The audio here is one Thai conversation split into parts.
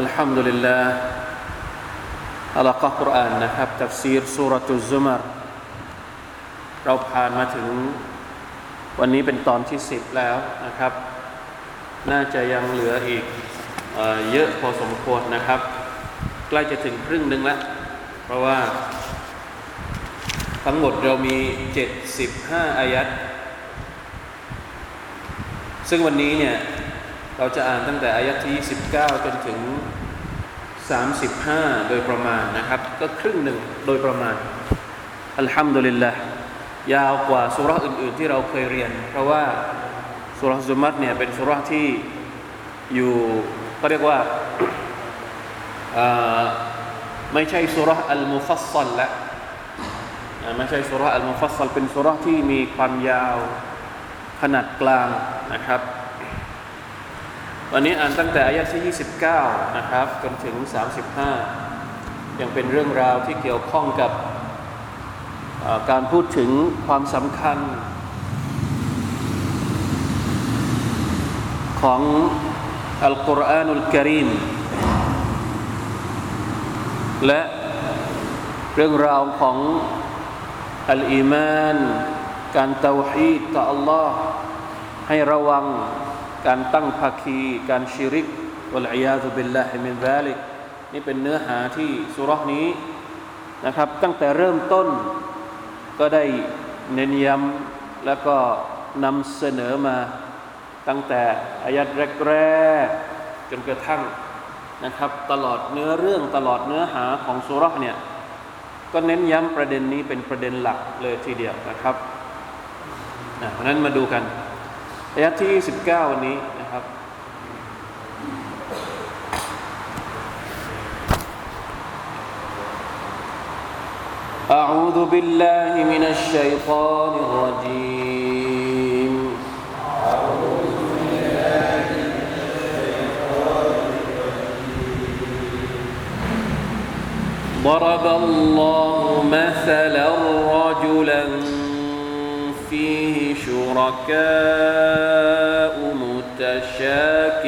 อัลฮัมดุลิลลาห์อัลกุรอานนะครับตัฟซีรสุรตุซุมารเราผ่านมาถึงวันนี้เป็นตอนที่สิบแล้วนะครับ น่าจะยังเหลืออีกเอเยอะพอสมควรนะครับ ใกล้จะถึงครึ่งหนึ่งแล้ว เพราะว่าทั้งหมดเรามีเจ็ดสิบห้าอายัดซึ่งวันนี้เนี่ย เราจะอ่านตั้งแต่อายัดที่29จนถึง 35 โดยประมาณนะครับ ก็ครึ่งหนึ่งโดยประมาณ อัลฮัมดุลิลละยาวกว่าสุราอื่น ๆ ที่เราเคยเรียน เพราะว่าสุราซุมัตเนี่ยเป็นสุราที่อยู่ก็เรียกว่าไม่ใช่สุราอัลมุฟัสซัลละไม่ใช่สุราอัลมุฟัสซัลเป็นสุราที่มีความยาวขนาดกลางนะครับ วันนี้อ่านตั้งแต่อายะที่ 29 นะครับจนถึง 35 ยังเป็นเรื่องราวที่เกี่ยวข้องกับการพูดถึงความสำคัญ ของอัลกุรอานุลกิริมและเรื่องราวของالإيمان การเตาฮีดต่อ อัลลอฮฺ ให้ระวัง การตั้งภาคีการชิริก والعياذ بالله من ذلك นี่เป็นเนื้อหาที่สูเราะฮ์นี้นะครับ ตั้งแต่เริ่มต้นก็ได้เน้นย้ำแล้วก็นำเสนอมาตั้งแต่อายะฮ์แรกๆจนกระทั่งนะครับ ตลอดเนื้อเรื่องตลอดเนื้อหาของสูเราะฮ์เนี่ยก็เน้นย้ำประเด็นนี้เป็นประเด็นหลักเลยทีเดียวนะครับเพราะนั้นมาดูกัน อายะที่29วันนี้นะครับ أعوذ بالله من الشيطان الرجيم أعوذ بالله من الشيطان الرجيم ضرب الله مثلا رجلا فيه شركاء متشاكسون.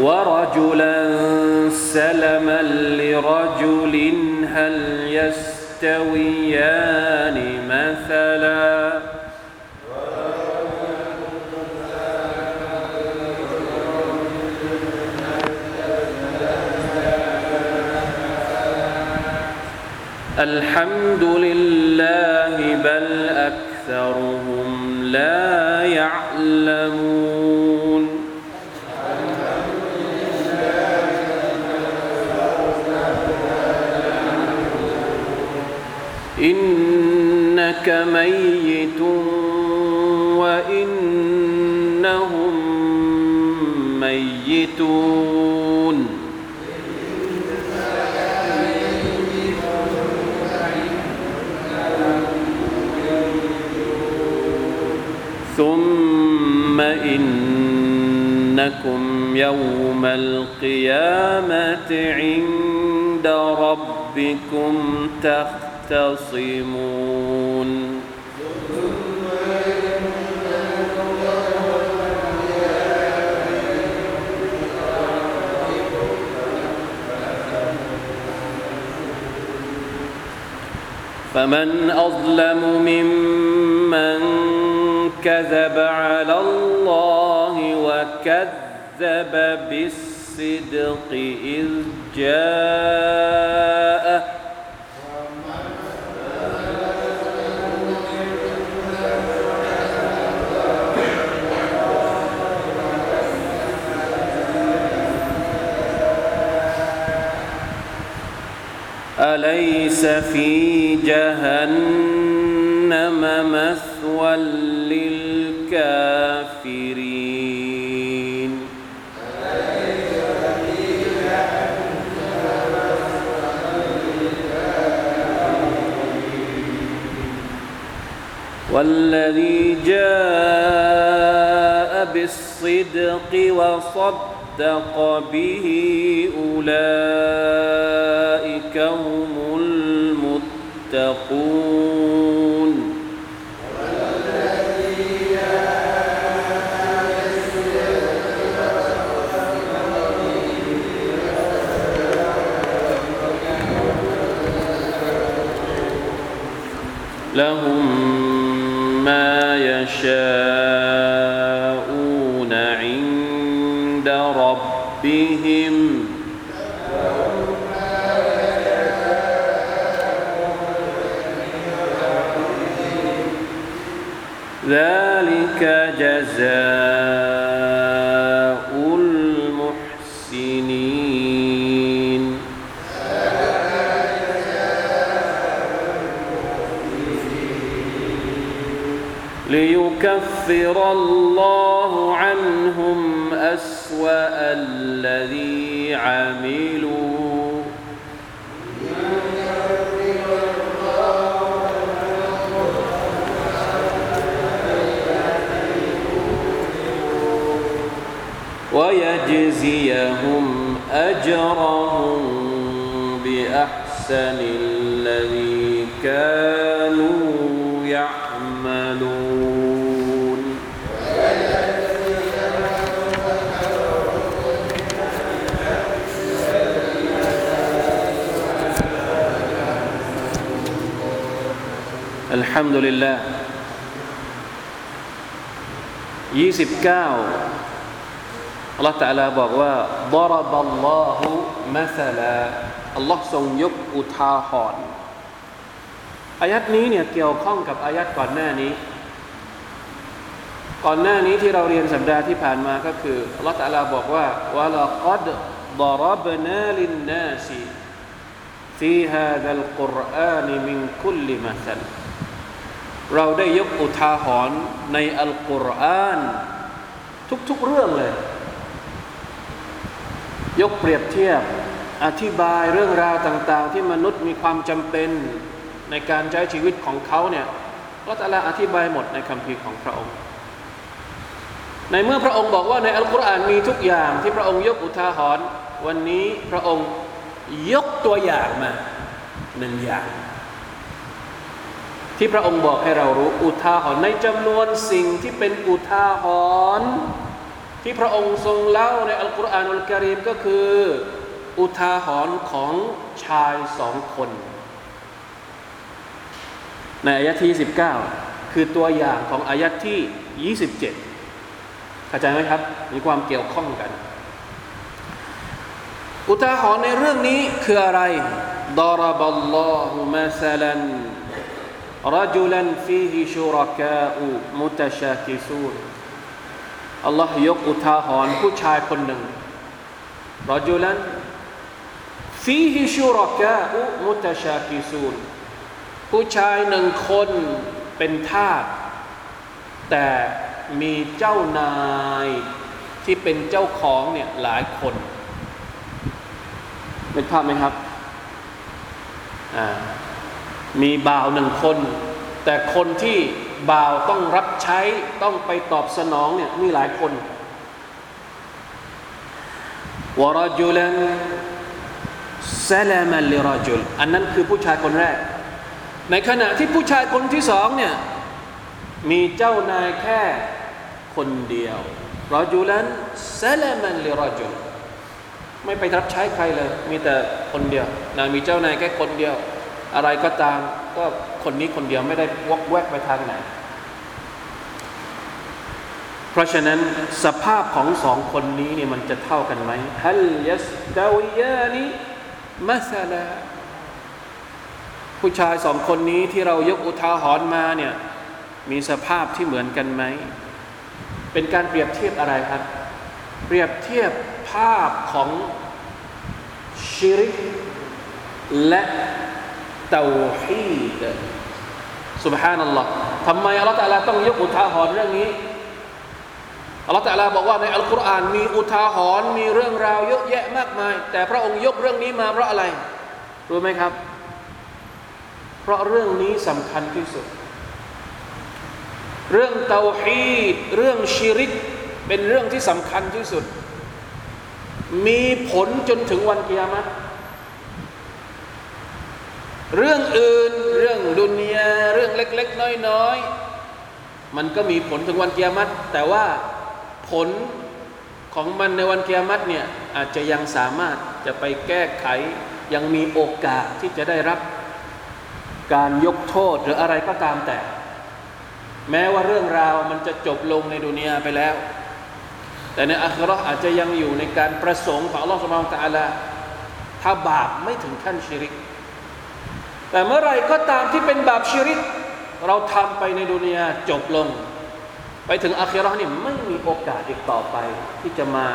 ورجلا سلما لرجل هل يستويان مثلا؟ الحمد لله بل أكثرهم لا يعلمون إنك ميت وإنهم ميتون إنكم يوم القيامة عند ربكم تختصمون. فمن أظلم ممن كذب على الله وكذب بالصدق إذ جاءه أليس في جهنم مثوى والذي جاء بالصدق وصدق به أولئك هم المتقون. لهم جزاء المحسنين. ليكفر الله عنهم أسوأ الذي عملوا. أجرهم بأحسن الذي كانوا يعملون. الحمد لله. 29 อัลลอฮฺตะลาบอกว่าบารับัลลอฮุมัสลาอัลลอฮ์ทรงยกอุทาหรณ์อายัดนี้เนี่ยเกี่ยวข้องกับอายัดก่อนหน้านี้ ก่อนหน้านี้ที่เราเรียนสัปดาห์ที่ผ่านมาก็คืออัลลอฮฺตะลาบอกว่าวะลกัดบารับนาลินนาซีฟีฮาดัลกุรอานมินคุลิมัสัลเราได้ยกอุทาหรณ์ในอัลกุรอาน ทุกๆเรื่องเลย ยกเปรียบเทียบอธิบายเรื่องราวต่าง ๆ ที่มนุษย์มีความจำเป็นในการใช้ชีวิตของเขาเนี่ยก็ตะลาอธิบายหมดในคำพีของพระองค์ ในเมื่อพระองค์บอกว่าในอัลกุรอานมีทุกอย่างที่พระองค์ยกอุทาหรณ์วันนี้พระองค์ยกตัวอย่างมาหนึ่งอย่าง ที่พระองค์บอกให้เรารู้อุทาหรณ์ในจำนวนสิ่งที่เป็นอุทาหรณ์ ที่พระองค์ทรงเล่าในอัลกุรอานอัลกิริมก็คือ อุทาหรณ์ของชายสองคน ในอายะที่19 คือตัวอย่างของอายะที่ 27เข้าใจไหมครับ มีความเกี่ยวข้องกัน อุทาหรณ์ในเรื่องนี้คืออะไรดารบัลลอฮุมาซาลัน رجلا فيه شركاء متشاكسون อัลลอฮ์ยกอุทาหรณ์ผู้ชายคนหนึ่งรอจุลันฟีฮิชูรกะอุมุตชาคิซูนผู้ชายหนึ่งคนเป็นทาสแต่มีเจ้านายที่เป็นเจ้าของเนี่ยหลายคนเป็นภาพไหมครับอ่ามีบ่าวหนึ่งคน แต่คนที่ บ่าวต้องรับใช้ต้องไปตอบสนองเนี่ยมีหลายคนวรจุลันซาลามันลิรจุลอันนั้นคือผู้ชายคนแรก ในขณะที่ผู้ชายคนที่สองเนี่ยมีเจ้านายแค่คนเดียวรอจุลันซาลามันลิรจุลไม่ไปรับใช้ใครเลย มีแต่คนเดียวนะมีเจ้านายแค่คนเดียว อะไรก็ตามก็คนนี้คนเดียวไม่ได้วกแวกไปทางไหน เพราะฉะนั้นสภาพของสองคนนี้เนี่ยมันจะเท่ากันไหมฮัลยัสดาวิยานีมัสลาผู้ชายสองคนนี้ที่เรายกอุทาหรณ์มาเนี่ยมีสภาพที่เหมือนกันไหม เป็นการเปรียบเทียบอะไรครับ เปรียบเทียบภาพของชิริกและ เตาฮีดสุบฮานัลลอฮ์ทำไมอัลลอฮ์ต้องยกอุทาหรณ์เรื่องนี้อัลลอฮ์บอกว่าในอัลกุรอานมีอุทาหรณ์มีเรื่องราวเยอะแยะมากมาย แต่พระองค์ยกเรื่องนี้มาเพราะอะไรรู้ไหมครับ เพราะเรื่องนี้สำคัญที่สุด เรื่องเตาฮีดเรื่องชิริกเป็นเรื่องที่สำคัญที่สุด มีผลจนถึงวันกิยามะ เรื่องอื่นเรื่องดุนยาเรื่องเล็ก ๆ น้อย ๆ มันก็มีผลถึงวันเกิยามัตแต่ว่าผลของมันในวันเกิยามัตเนี่ยอาจจะยังสามารถจะไปแก้ไข ยังมีโอกาสที่จะได้รับการยกโทษหรืออะไรก็ตามแต่ แม้ว่าเรื่องราวมันจะจบลงในดุนยาไปแล้ว แต่ในอัคราอาจจะยังอยู่ในการประสงค์ของอัลลอฮฺสุบฮานตะอาลาถ้าบาปไม่ถึงขั้นชิริก แต่เมื่อไรก็ตามที่เป็นบาปชิริก เราทำไปในดุนยาจบลง ไปถึงอาคิเราะห์นี่ไม่มีโอกาสอีกต่อไป ที่จะมา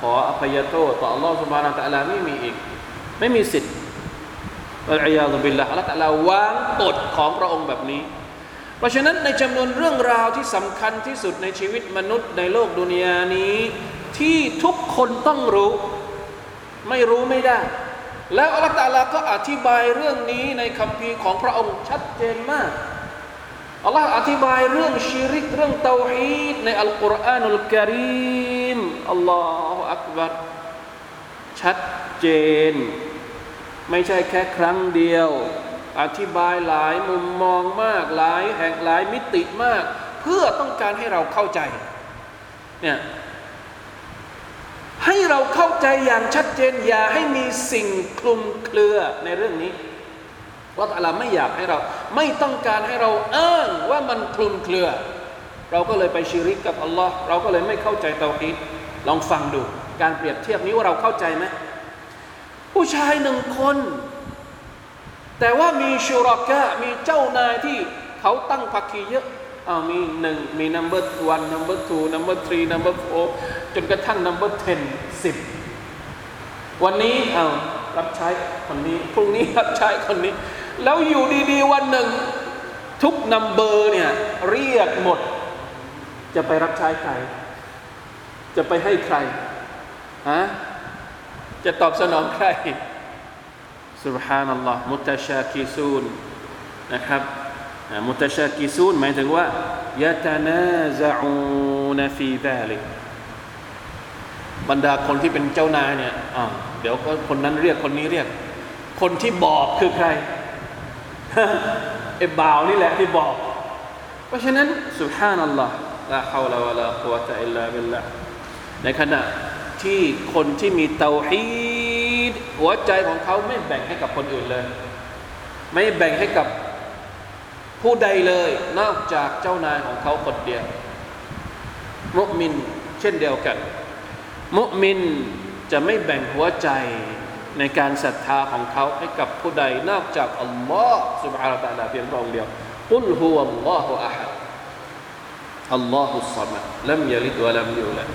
ขออภัยโทษต่ออัลลอฮฺสุบฮานาตะอาลาไม่มีอีก ไม่มีสิทธิ์อัลอยาซุบิลละอัลลอฮฺตะลาวางกฎของพระองค์แบบนี้ เพราะฉะนั้นในจำนวนเรื่องราวที่สำคัญที่สุดในชีวิตมนุษย์ในโลกดุนยานี้ ที่ทุกคนต้องรู้ ไม่รู้ไม่ได้ แล้วอัลตะอาลาก็อธิบายเรื่องนี้ในคัมภีร์ของพระองค์ชัดเจนมากอัลลอฮฺอธิบายเรื่องชิริกเรื่องเตาฮีดในอัลกุรอานุลกิริมอัลลอฮฺอักบัรชัดเจน ไม่ใช่แค่ครั้งเดียว อธิบายหลายมุมมองมากหลายแห่งหลายมิติมาก เพื่อต้องการให้เราเข้าใจเนี่ย ให้เราเข้าใจอย่างชัดเจนอย่าให้มีสิ่งคลุมเครือในเรื่องนี้ว่าตาลาไม่อยากให้เรา ไม่ต้องการให้เราอ้างว่ามันคลุมเครือ เราก็เลยไปชิริกกับอัลลอฮ์เราก็เลยไม่เข้าใจเตาฮีดลองฟังดู การเปรียบเทียบนี้ว่าเราเข้าใจไหมผู้ชายหนึ่งคน แต่ว่ามีชูรอกะมีเจ้านายที่เขาตั้งพักคีเยอะ อ้าวมีหนึ่งมี number one number two number three number four จนกระทั่ง number ten สิบวันนี้อ้าวรับใช้คนนี้พรุ่งนี้รับใช้คนนี้ แล้วอยู่ดีๆวันหนึ่ง ทุกนัมเบอร์เนี่ยเรียกหมด จะไปรับใช้ใคร จะไปให้ใครฮะจะตอบสนองใคร سبحان อัลลอฮ์มุตชาคิซูนนะครับ มุตชาคิซูนหมายถึงว่ายะตานาซาอูนฟีดาลิกบรรดาคนที่เป็นเจ้านายเนี่ยอ่าเดี๋ยวก็คนนั้นเรียกคนนี้เรียก คนที่บอกคือใครไอ้บ่าวนี่แหละที่บอก เพราะฉะนั้นสุฮานัลลอฮ์ลาฮาวลาวะลากุวะตะอิลลาบิลละในขณะที่คนที่มีเตาฮีดหัวใจของเขาไม่แบ่งให้กับคนอื่นเลย ไม่แบ่งให้กับ ผู้ใดเลย นอกจากเจ้านายของเขาคนเดียว มุมินเช่นเดียวกัน มุมินจะไม่แบ่งหัวใจในการศรัทธาของเขาให้กับผู้ใด นอกจากอัลลอฮ์ سبحانه และ تعالى เพียงพระองค์เดียวกุลฮุวัลลอฮุอะฮัดอัลลอฮุสซัมัดลัมยลิดวะลัมยูลัด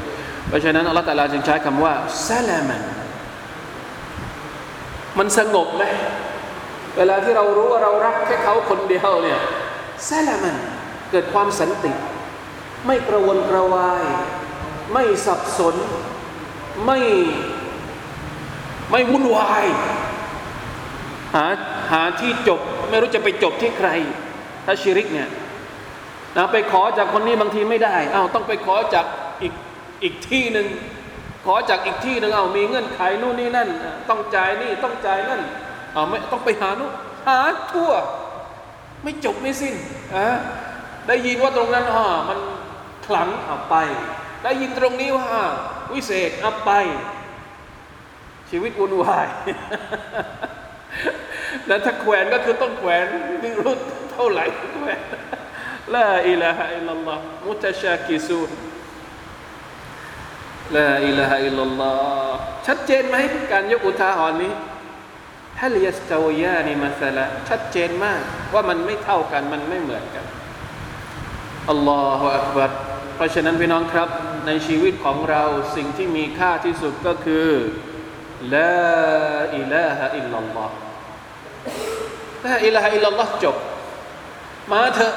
เพราะฉะนั้นอัลลอฮฺตะลาจึงใช้คำว่าซาลามันมันสงบไหม เวลาที่เรารู้ว่าเรารักแค่เขาคนเดียวเนี่ยซาลามันเกิดความสันติ ไม่กระวนกระวาย ไม่สับสน ไม่ไม่วุ่นวาย หาหาที่จบไม่รู้จะไปจบที่ใคร ถ้าชิริกเนี่ยนะไปขอจากคนนี้บางทีไม่ได้อ้าวต้องไปขอจากอีกอีกที่หนึ่งขอจากอีกที่หนึ่งเอามีเงื่อนไขนู่นนี่นั่น ต้องจ่ายนี่ต้องจ่ายนั่น เอาไม่ต้องไปหานู่นหาทั่ว ไม่จบไม่สิ้นอะได้ยินว่าตรงนั้นอ่ามันขลังเอาไป ได้ยินตรงนี้ว่าวิเศษเอาไป ชีวิตวุ่นวายแล้วถ้าแขวนก็คือต้องแขวนไม่รู้เท่าไหร่แขวนลาอิลาฮะอิลลัลลอฮ์มุตชากิซูนلا إله إلا الله ชัดเจนไหมการยกอุทาหรณ์นี้ هل يستويان مثلا ชัดเจนมาก ว่ามันไม่เท่ากันมันไม่เหมือนกันالله أكبر เพราะฉะนั้นพี่น้องครับ ในชีวิตของเราสิ่งที่มีค่าที่สุดก็คือلا إله إلا الله لا إله إلا الله จบ มาเถอะ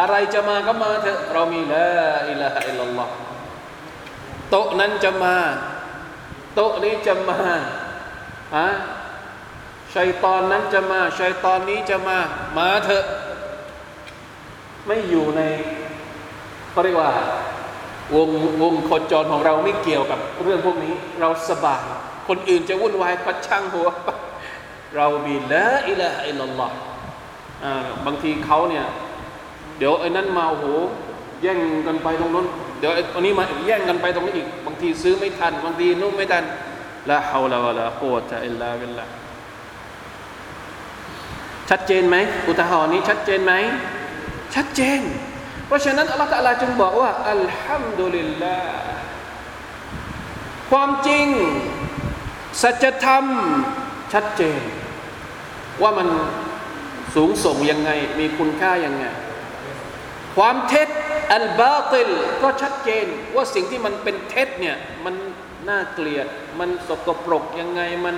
อะไรจะมาก็มาเถอะเรามีลาอิลาฮะอิลลัลลอฮ์โต๊ะนั้นจะมา โต๊ะนี้จะมาฮะ ชัยตอนนั้นจะมาชัยตอนนี้จะมา มาเถอะ ไม่อยู่ในเขาเรียกว่าวงวงโคจรของเราไม่เกี่ยวกับเรื่องพวกนี้ เราสบายคนอื่นจะวุ่นวายก็ช่างหัว เรามีละอิละอิลลอฮ์บางทีเขาเนี่ย เดี๋ยวไอ้นั้นมาโอ้โหแย่งกันไปตรงนู้น เดี๋ยวไอ้นี้มาแย่งกันไปตรงนี้อีก บางทีซื้อไม่ทัน บางทีนุ่มไม่ทันละฮาวลาวะลาโคตะอิลลาบิลลา ชัดเจนไหมอุทาหรณ์นี้ชัดเจนไหมชัดเจน เพราะฉะนั้นอัลลอฮฺตะลาจึงบอกว่าอัลฮัมดุลิลลาห์ความจริง สัจธรรม ชัดเจน ว่ามันสูงส่งยังไง มีคุณค่ายังไง ความเท็จอัลบาติลก็ชัดเจน ว่าสิ่งที่มันเป็นเท็จเนี่ยมันน่าเกลียด มันสกปรกยังไงมัน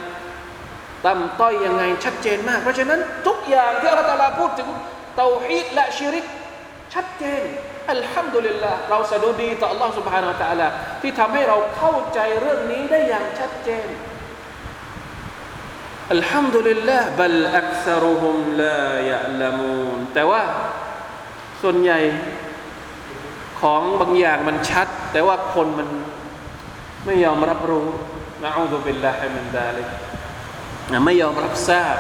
ต่ำต้อยยังไง ชัดเจนมาก เพราะฉะนั้นทุกอย่างที่อัลลอฮฺพูดถึงเตาฮีดและชิริกชัดเจน อัลฮัมดุลิลลาห์เราสะดุดีต่อ Allah سبحانه และ تعالى ที่ทำให้เราเข้าใจเรื่องนี้ได้อย่างชัดเจน อัลฮัมดุลิลลาห์บัลอักษรุฮุมลายะลามูนแต่ว่าส่วนใหญ่ของบางอย่างมันชัด แต่ว่าคนมันไม่ยอมรับรู้นะอูดุบิลลาฮิมินดาลิก ไม่ยอมรับทราบ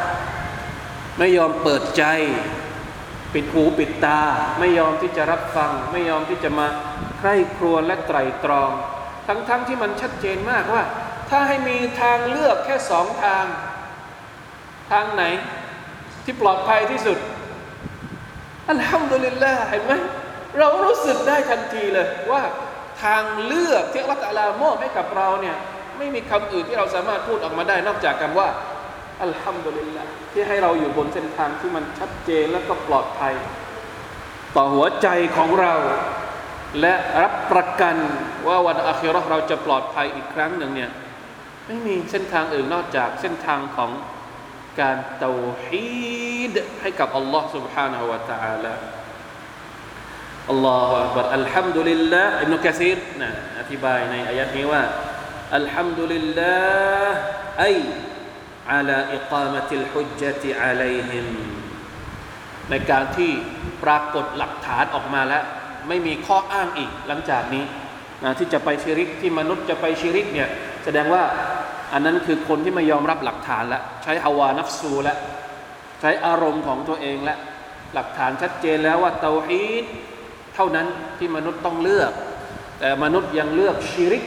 ไม่ยอมเปิดใจ ปิดหูปิดตา ไม่ยอมที่จะรับฟัง ไม่ยอมที่จะมาใคร่ครวญและไตรตรอง ทั้งๆทที่มันชัดเจนมากว่า ถ้าให้มีทางเลือกแค่สองทาง ทางไหนที่ปลอดภัยที่สุดอัลฮัมดุลิลลาห์เห็นไหมเรารู้สึกได้ทันทีเลยว่าทางเลือกที่อัลลอฮฺมอบให้กับเราเนี่ยไม่มีคำอื่นที่เราสามารถพูดออกมาได้นอกจากคำว่า อัลฮัมดุลิลละที่ให้เราอยู่บนเส้นทางที่มันชัดเจนและก็ปลอดภัย ต่อหัวใจของเรา และรับประกันว่าวันอัคราเราจะปลอดภัยอีกครั้งหนึ่งเนี่ยไม่มีเส้นทางอื่นนอกจากเส้นทางของการเตาฮีดให้กับอัลลอฮ์ سبحانه และ تعالى อัลลอฮฺบัดอัลฮัมดุลิลละอิบนุกะซีรนะอธิบายในอายัดนี้ว่าอัลฮัมดุลิลละไอ على إقامة الحجة عليهم ในการที่ปรากฏหลักฐานออกมาแล้ว ไม่มีข้ออ้างอีกหลังจากนี้นะที่จะไปชิริกที่มนุษย์จะไปชิริกเนี่ยแสดงว่าอันนั้นคือคนที่ไม่ยอมรับหลักฐานแล้วใช้ฮาวานัฟซูแล้วใช้อารมณ์ของตัวเองแล้วหลักฐานชัดเจนแล้วว่าเตาฮีดเท่านั้นที่มนุษย์ต้องเลือก แต่มนุษย์ยังเลือกชิริก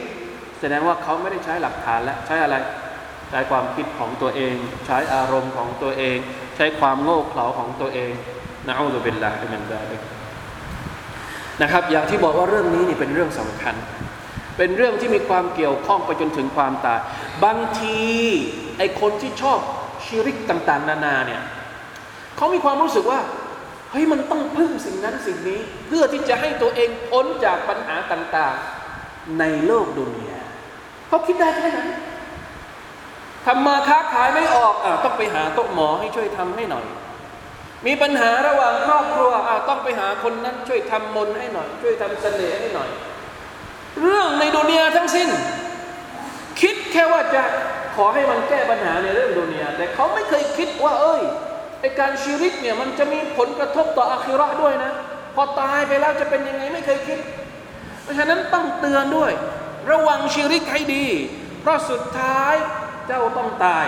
แสดงว่าเขาไม่ได้ใช้หลักฐานแล้วใช้อะไร ใช้ความคิดของตัวเอง ใช้อารมณ์ของตัวเอง ใช้ความโง่เขลาของตัวเองนะอูซุบิลลาฮิมินซาลิกนะครับ อย่างที่บอกว่าเรื่องนี้นี่เป็นเรื่องสำคัญ เป็นเรื่องที่มีความเกี่ยวข้องไปจนถึงความตาย บางทีไอคนที่ชอบชิริกต่าง ๆ นานาเนี่ยเขามีความรู้สึกว่าเฮ้ยมันต้องพึ่งสิ่งนั้นสิ่งนี้ เพื่อที่จะให้ตัวเองพ้นจากปัญหาต่าง ๆ ในโลกดุนยาเขาคิดได้แค่นั้น ทำมาค้าขายไม่ออกอ่าต้องไปหาโต๊ะหมอให้ช่วยทำให้หน่อย มีปัญหาระหว่างครอบครัวอ่าต้องไปหาคนนั้นช่วยทำมนให้หน่อย ช่วยทำเสน่ห์ให้หน่อย เรื่องในดุนยาทั้งสิ้น คิดแค่ว่าจะขอให้มันแก้ปัญหาในเรื่องดุนยาแต่เขาไม่เคยคิดว่า เอ้ยไอการชีริกเนี่ยมันจะมีผลกระทบต่ออาคิรอด้วยนะ พอตายไปแล้วจะเป็นยังไงไม่เคยคิด เพราะฉะนั้นต้องเตือนด้วย ระวังชีริกให้ดี เพราะสุดท้าย เจ้าต้องตาย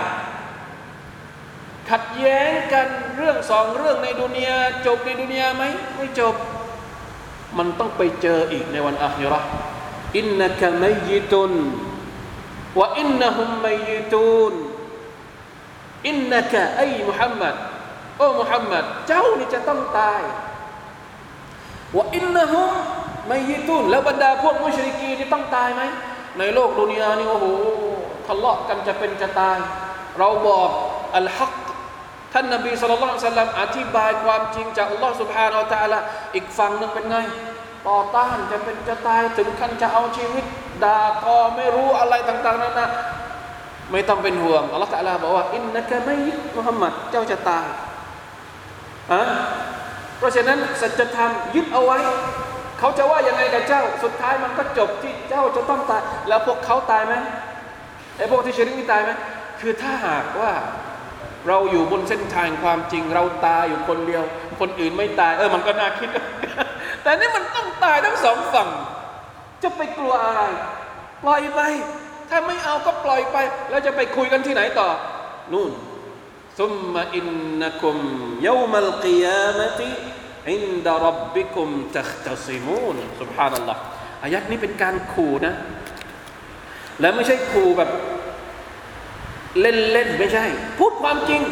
ขัดแย้งกันเรื่องสองเรื่องในดุนยาจบในดุนยาไหมไม่จบ มันต้องไปเจออีกในวันอาคิเราะห์อินนักมัยตุนว่าอินนะฮุมมัยตุนอินนักะไอมุฮัมมัดโอ้มุฮัมมัดเจ้านี่จะต้องตายว่าอินนะฮุมไม่ยิตุนแล้วบรรดาพวกมุชริกีนี่ต้องตายไหม ในโลกดุนยานี่โอ้โหทะเลาะกันจะเป็นจะตาย เราบอกอัลฮักท่านนบีสุลต่านสัลลัมอธิบายความจริงจากอัลลอฮ์สุบฮานาอัลลอฮ์อีกฝั่งหนึ่งเป็นไง ต่อต้านจะเป็นจะตายถึงขั้นจะเอาชีวิตด่าทอไม่รู้อะไรต่างๆนั้นนะไม่ต้องเป็นห่วงอัลลอฮฺตะลาบอกว่าอินนักะไม่มุฮัมมัดเจ้าจะตายอะเพราะฉะนั้นสัจธรรมยึดเอาไว้ เขาจะว่ายังไงกับเจ้า สุดท้ายมันก็จบที่เจ้าจะต้องตาย แล้วพวกเขาตายไหมไอ้พวกที่ชริกนี่ตายไหมคือถ้าหากว่าเราอยู่บนเส้นทางความจริงเราตายอยู่คนเดียว คนอื่นไม่ตาย เออมันก็น่าคิด แต่นี่มันต้องตายทั้งสองฝั่ง จะไปกลัวอะไร ปล่อยไป ถ้าไม่เอาก็ปล่อยไป แล้วจะไปคุยกันที่ไหนต่อ นู่นثم إنكم يوم القيامة عند ربكم تختصمون سبحان الله อายัดนี้เป็นการขู่นะ และไม่ใช่ขู่แบบเล่นๆไม่ใช่ พูดความจริง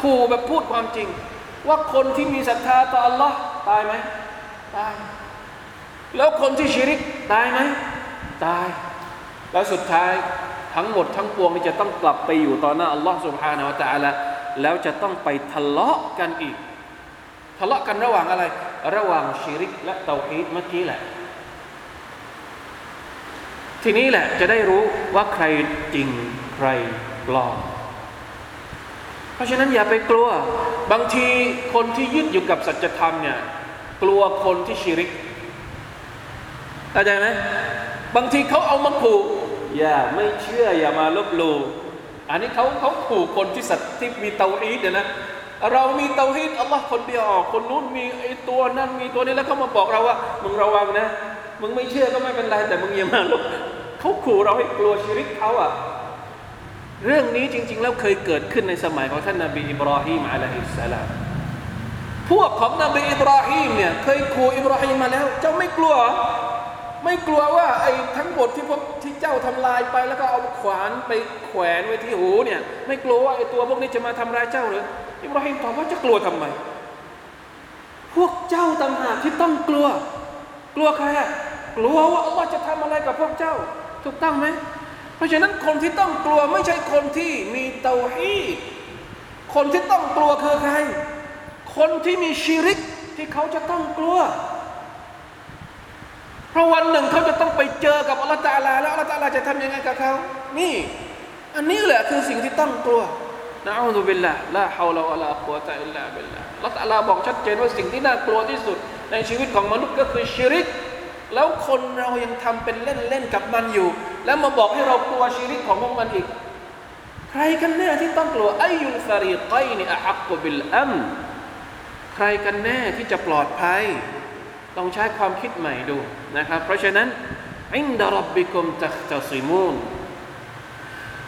ขู่แบบพูดความจริง ว่าคนที่มีศรัทธาต่อ Allah ตายไหมตาย แล้วคนที่ชิริกตายไหมตาย แล้วสุดท้ายทั้งหมดทั้งปวงนี่จะต้องกลับไปอยู่ต่อหน้าอัลลอฮ์สุบฮานะอัลตะอัแล้วจะต้องไปทะเลาะกันอีก ทะเลาะกันระหว่างอะไร ระหว่างชิริกและเตาฮีดเมื่อกี้แหละ ทีนี้แหละจะได้รู้ว่าใครจริงใครปลอม เพราะฉะนั้นอย่าไปกลัว บางทีคนที่ยึดอยู่กับสัจธรรมเนี่ยกลัวคนที่ชิริกเข้าใจไหมบางทีเขาเอามาขู่อย่าไม่เชื่ออย่ามาลบหลู่อันนี้เขาเขาขู่คนที่สัตที่มีเตาอีดเนี่ยนะ เรามีเตาฮีดอัลลอฮ์คนเดียวคนนู้นมีไอ้ตัวนั้นมีตัวนี้แล้วเขามาบอกเราว่า มึงระวังนะ มึงไม่เชื่อก็ไม่เป็นไรแต่มึงอย่ามาลบเขาขู่เราให้กลัวชิริกเขาอะเรื่องนี้จริง ๆ แล้วเคยเกิดขึ้นในสมัยของท่านนบีอิบราฮิมอะลัยฮิสสลามพวกของนบีอิบราฮิมเนี่ยเคยขู่อิบราฮิมมาแล้ว เจ้าไม่กลัว ไม่กลัวว่าไอ้ทั้งหมดที่พวกที่เจ้าทำลายไปแล้วก็เอาขวานไปแขวนไว้ที่หูเนี่ย ไม่กลัวว่าไอ้ตัวพวกนี้จะมาทำร้ายเจ้าหรือ อิบราฮิมตอบว่าจะกลัวทำไม พวกเจ้าต่างหากที่ต้องกลัว กลัวใครกลัวว่าอัลลอฮ์จะทำอะไรกับพวกเจ้า ถูกต้องไหม เพราะฉะนั้นคนที่ต้องกลัวไม่ใช่คนที่มีเตาฮีคนที่ต้องกลัวคือใคร คนที่มีชีริกที่เขาจะต้องกลัว เพราะวันหนึ่งเขาจะต้องไปเจอกับอัลลอฮฺตาลา แล้วอัลลอฮฺตาลาจะทำยังไงกับเขา นี่ อันนี้แหละคือสิ่งที่ต้องกลัว นะอูซุบิลละลาฮาวลาวะลากุวะตะอิลลาบิลละอัลอฮฺตาลาบอกชัดเจนว่าสิ่งที่น่ากลัวที่สุด ในชีวิตของมนุษย์ก็คือชิริก แล้วคนเรายังทำเป็นเล่นๆกับมันอยู่ แล้วมาบอกให้เรากลัวชิริกของพวกมันอีก ใครกันแน่ที่ต้องกลัวأي الفريقين أحق بالأمن ใครกันแน่ที่จะปลอดภัยต้องใช้ความคิดใหม่ดูนะครับ เพราะฉะนั้นعند ربكم تختصمون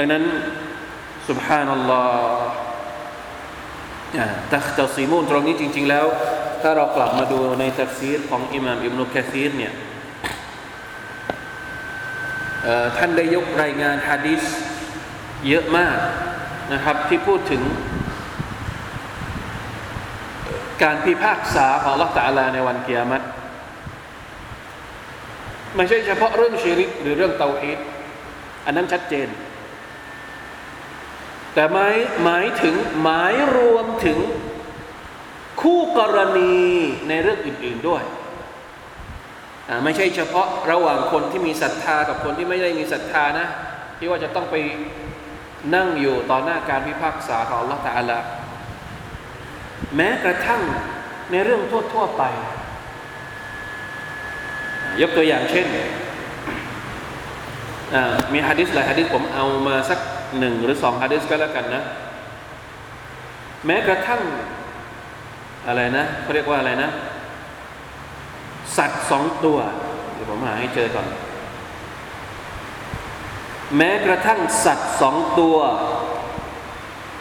ดังนั้นสุบฮานัลลอฮ์ตักตซีมูนตรงนี้จริง ๆ แล้ว ถ้าเรากลับมาดูในตัฟซีรของอิหม่ามอิบนุกะซีรเนี่ยท่านได้ยกรายงานฮะดีษเยอะมากนะครับที่พูดถึง การพิพากษาของลักตาลาในวันเกียรติไม่ใช่เฉพาะเรื่องชีริกหรือเรื่องเตาฮีดอันนั้นชัดเจน แต่หมายหมายถึงหมายรวมถึงคู่กรณีในเรื่องอื่น ๆด้วย ไม่ใช่เฉพาะระหว่างคนที่มีศรัทธากับคนที่ไม่ได้มีศรัทธานะ ที่ว่าจะต้องไปนั่งอยู่ต่อหน้าการพิพากษาของ Allah ตาลาแม้กระทั่งในเรื่องทั่ว ๆ ไป ยกตัวอย่างเช่น มีฮะดิษหลายฮะดิษผมเอามาสัก หนึ่งหรือสองฮะดิษก็แล้วกันนะ แม้กระทั่งอะไรนะเขาเรียกว่าอะไรนะ สัตว์สองตัว เดี๋ยวผมหาให้เจอก่อน แม้กระทั่งสัตว์สองตัว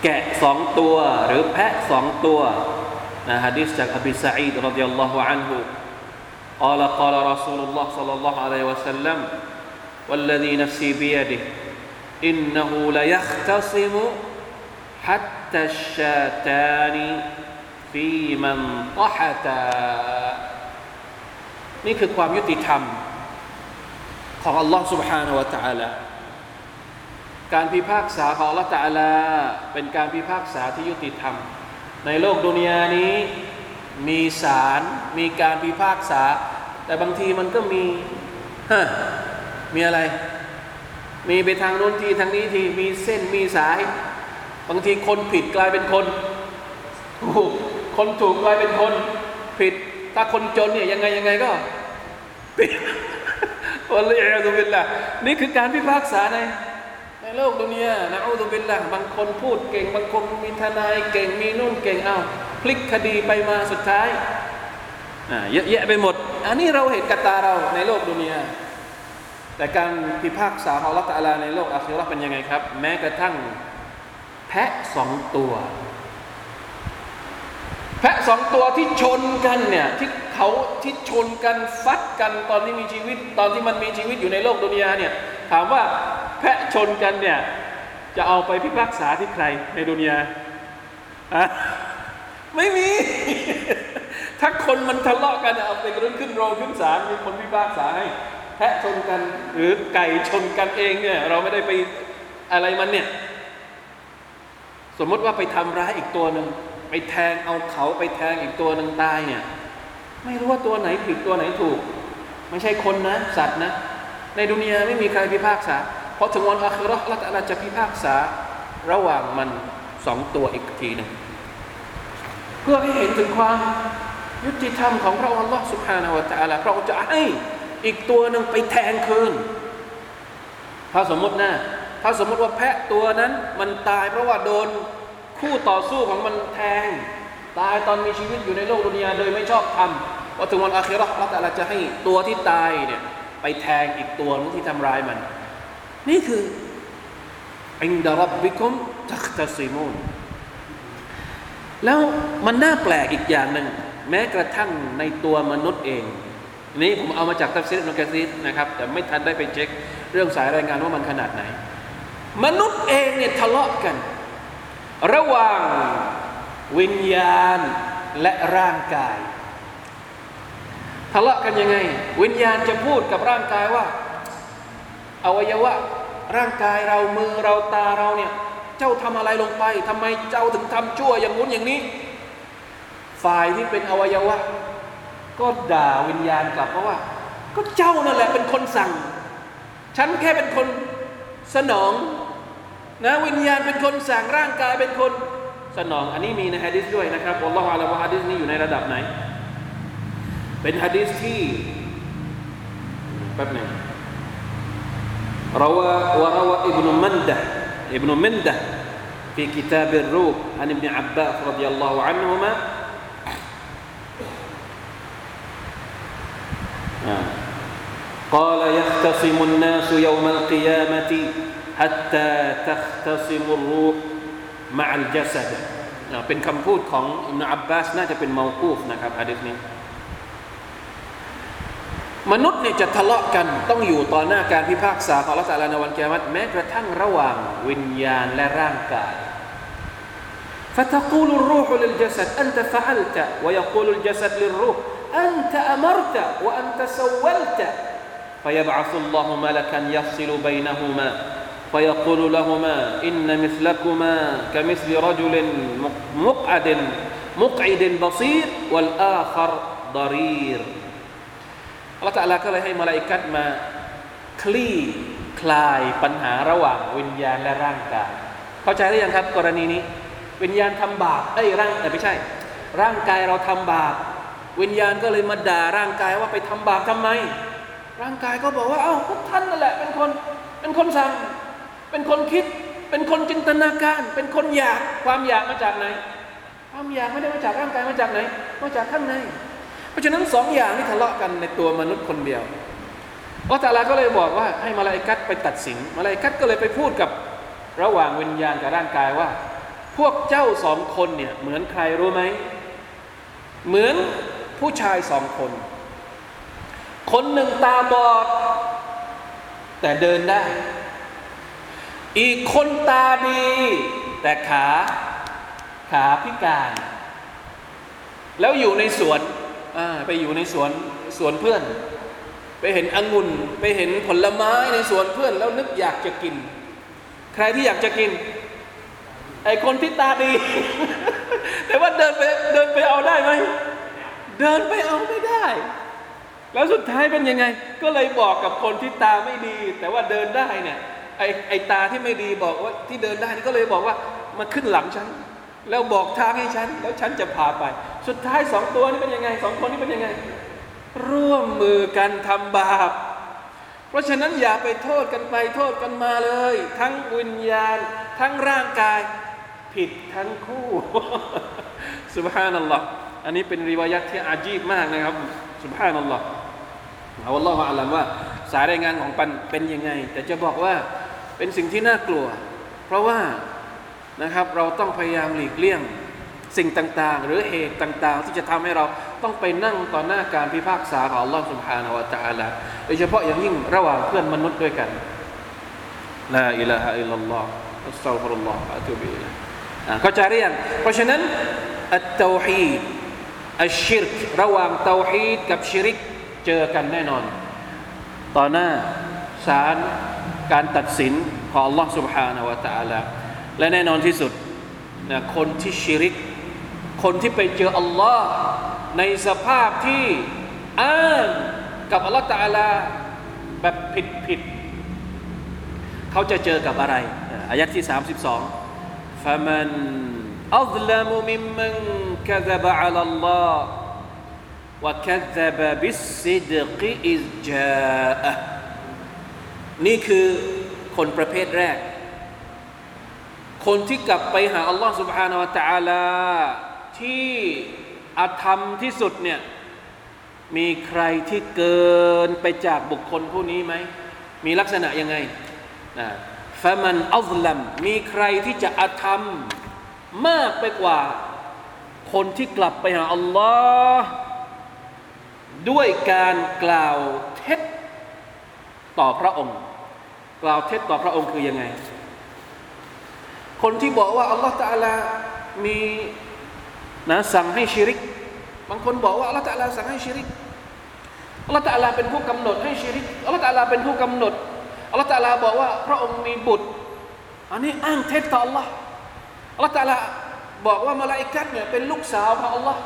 แกะสองตัว หรือแพะสองตัวนะฮะดิษจากอบิสัยดรดิยัลลอฮุอันฮุ قال قال رسول الله صلى الله عليه وسلم والذي نفسي بيده إنه ليختصم حتى الشاتان في من طحتا นี่คือความยุติธรรม ของอัลลอฮ์ سبحانه และ تعالى การพิพากษาของอัลลอฮ์ تعالى เป็นการพิพากษาที่ยุติธรรม ในโลกดุนยานี้มีศาลมีการพิพากษา แต่บางทีมันก็มีฮะมีอะไร มีไปทางโน้นทีทางนี้ทีมีเส้นมีสาย บางทีคนผิดกลายเป็นคนถูกคนถูกกลายเป็นคนผิด ถ้าคนจนเนี่ยยังไงยังไงก็ผิดวันละเอซุบิลละนี่คือการพิพากษาในในโลกดุนยานะอูซุบิลละบางคนพูดเก่ง บางคนมีทนายเก่งมีนู่นเก่งเอาพลิกคดีไปมาสุดท้ายอ่าเยอะแยะไปหมด อันนี้เราเห็นกับตาเราในโลกดุนยา แต่การพิพากษาของละตาลาในโลกอาคิราะห์เป็นยังไงครับ แม้กระทั่งแพะสองตัว แพะสองตัวที่ชนกันเนี่ยที่เขาที่ชนกันฟัดกันตอนที่มีชีวิต ตอนที่มันมีชีวิตอยู่ในโลกดุนยาเนี่ยถามว่าแพะชนกันเนี่ยจะเอาไปพิพากษาที่ใครในดุนยาอะไม่มี ถ้าคนมันทะเลาะกันเอาไปขึ้นขึ้นโรงขึ้นศาลมีคนพิพากษาให้ แพะชนกันหรือไก่ชนกันเองเนี่ยเราไม่ได้ไปอะไรมันเนี่ย สมมติว่าไปทำร้ายอีกตัวหนึ่งไปแทงเอาเขาไปแทงอีกตัวหนึ่งตายเนี่ย ไม่รู้ว่าตัวไหนผิดตัวไหนถูก ไม่ใช่คนนะ สัตว์นะ ในดุนยาไม่มีใครพิพากษาพอถึงวันอาคิเราะห์ละตัลลาจะพิพากษา ระหว่างมันสองตัวอีกทีหนึ่งเพื่อให้เห็นถึงความยุติธรรมของพระองค์ Allah سبحانه และ تعالى พระองค์จะให้ อีกตัวหนึ่งไปแทงคืน ถ้าสมมตินะถ้าสมมติว่าแพะตัวนั้นมันตายเพราะว่าโดนคู่ต่อสู้ของมันแทง ตายตอนมีชีวิตอยู่ในโลกดุนยาโดยไม่ชอบทำว่าถึงวันอาคิราะห์เราแต่ละจะให้ตัวที่ตายเนี่ยไปแทงอีกตัวนึงที่ทำร้ายมัน นี่คืออินดารับบิคุมตักตะซิมูนแล้วมันน่าแปลกอีกอย่างหนึ่งแม้กระทั่งในตัวมนุษย์เอง นี่ผมเอามาจากตัฟซีรนุกะซีดนะครับ แต่ไม่ทันได้ไปเช็ค เรื่องสายรายงานว่ามันขนาดไหน มนุษย์เองเนี่ยทะเลาะกัน ระหว่างวิญญาณและร่างกาย ทะเลาะกันยังไง วิญญาณจะพูดกับร่างกายว่าอวัยวะร่างกายเรามือเราตาเราเนี่ย เจ้าทำอะไรลงไปทำไมเจ้าถึงทำชั่วอย่างงู้นอย่างนี้ ฝ่ายที่เป็นอวัยวะ ก็ด่าวิญญาณกลับเพราะว่า ก็เจ้านั่นแหละเป็นคนสั่ง ฉันแค่เป็นคนสนองนะวิญญาณเป็นคนสั่งร่างกายเป็นคนสนอง อันนี้มีในฮะดิษด้วยนะครับอัลลอฮฺอาลาว่าฮะดิษนี้อยู่ในระดับไหน เป็นฮะดิษที่แป๊บหนึ่ง روى وروى ابن منده ابن منده في كتاب الروح عن ابن عباس رضي الله عنهما قال يختصم الناس يوم القيامة حتى تختصم الروح مع الجسد เป็นคำพูดของอิมนุอับบาสน่าจะเป็นเมาคูฟนะครับฮะดิษนี้ มนุษย์เนี่ยจะทะเลาะกันต้องอยู่ต่อหน้าการพิพากษาของละตัลลาในวันกิยามัตแม้กระทั่งระหว่างวิญญาณและร่างกาย فتقول الروح للجسد أنت فعلت ويقول الجسد للروح أنت أمرت وأنت سولت فيبعث الله ملكا يفصل بينهما فيقول لهما إن مثلكما كمثل رجل مقعد مقعد بصير والآخر ضرير อัลลอฮฺตะลาก็เลยให้มาลาอิกัดมาคลี่คลายปัญหาระหว่างวิญญาณและร่างกาย เข้าใจหรือยังครับ กรณีนี้ วิญญาณทำบาปเอ้ยร่างแต่ไม่ใช่ ร่างกายเราทำบาป วิญญาณก็เลยมาด่าร่างกายว่าไปทำบาปทำไม ร่างกายก็บอกว่า เอ้าก็ท่านนั่นแหละ เป็นคนเป็นคนสั่ง เป็นคนคิด เป็นคนจินตนาการ เป็นคนอยากความอยากมาจากไหน ความอยากไม่ได้มาจากร่างกายมาจากไหน มาจากข้างใน เพราะฉะนั้นสองอย่างที่ทะเลาะกันในตัวมนุษย์คนเดียวอัลลอฮฺตาลาก็เลยบอกว่าให้มาลาอิกัดไปตัดสินมาลาอิกัดก็เลยไปพูดกับระหว่างวิญญาณกับร่างกายว่า พวกเจ้าสองคนเนี่ยเหมือนใครรู้ไหม เหมือน ผู้ชายสองคน คนหนึ่งตาบอด แต่เดินได้ อีกคนตาดี แต่ขาขาพิการ แล้วอยู่ในสวนไปอยู่ในสวนสวนเพื่อน ไปเห็นองุ่น ไปเห็นผลไม้ในสวนเพื่อน แล้วนึกอยากจะกิน ใครที่อยากจะกิน ไอคนที่ตาดี แต่ว่าเดินไปเดินไปเอาได้ไหม เดินไปเอาไม่ได้ แล้วสุดท้ายเป็นยังไง ก็เลยบอกกับคนที่ตาไม่ดี แต่ว่าเดินได้เนี่ยไอไอตาที่ไม่ดีบอกว่าที่เดินได้นี่ก็เลยบอกว่ามาขึ้นหลังฉัน แล้วบอกทางให้ฉัน แล้วฉันจะพาไป สุดท้ายสองตัวนี้เป็นยังไงสองคนนี้เป็นยังไง ร่วมมือกันทำบาปเพราะฉะนั้นอย่าไปโทษกันไปโทษกันมาเลย ทั้งวิญญาณ ทั้งร่างกาย ผิดทั้งคู่สุบฮานัลลอฮ์ อันนี้เป็นริวายัตที่อาจีบมากนะครับสุภาพนัลลอฮ์เอาอัลลอฮฺอาลัมว่า สายรายงานของปันเป็นยังไง แต่จะบอกว่าเป็นสิ่งที่น่ากลัว เพราะว่านะครับเราต้องพยายามหลีกเลี่ยงสิ่งต่างๆ หรือเหตุต่างๆ ที่จะทำให้เราต้องไปนั่งต่อหน้าการพิพากษาของอัลลอฮ์สุบฮานาวะตะอาลาโดยเฉพาะอย่างยิ่งระหว่างเพื่อนมนุษย์ด้วยกันลาอิลาฮะอิลลัลลอฮ์อัสซาลฮุลลอฮฺอะตุบิลเข้าใจหรือยังเพราะฉะนั้นอัตตฮี อัชชิรกระหว่างเตาฮีดกับชิริกเจอกันแน่นอน ต่อหน้าศาลการตัดสินของ Allah سبحانه และ تعالى และแน่นอนที่สุดนะคนที่ชิริก คนที่ไปเจออัลลอฮ์ในสภาพที่อ้างกับอัลลอฮ์ตาลาแบบผิดผิดเขาจะเจอกับอะไรอายะที่ 32 فمن أظلم ممن كذب على الله وكذب بالصدق إذ جاءه นี่คือคนประเภทแรกคนที่กลับไปหาอัลลอฮ์ سبحانه และ تعالى ที่อาธรรมที่สุดเนี่ยมีใครที่เกินไปจากบุคคลผู้นี้ไหม มีลักษณะยังไงนะฟะมันอัลลัมมีใครที่จะอาธรรม มากไปกว่า คนที่กลับไปหาอัลลอฮ์ด้วยการกล่าวเท็จต่อพระองค์ กล่าวเท็จต่อพระองค์คือยังไง คนที่บอกว่าอัลลอฮฺตาลามีนะสั่งให้ชิริก บางคนบอกว่าอัลลอฮฺตาลาสั่งให้ชิริกอัลลอฮฺตาลาเป็นผู้กำหนดให้ชิริกอัลลอฮฺตาลาเป็นผู้กำหนดอัลลอฮฺตาลาบอกว่าพระองค์มีบุตร อันนี้อ้างเท็จต่ออัลลอฮ์ อัลลอฮฺตาลาบอกว่ามาลาอิกัดเนี่ยเป็นลูกสาวของอัลลอฮ์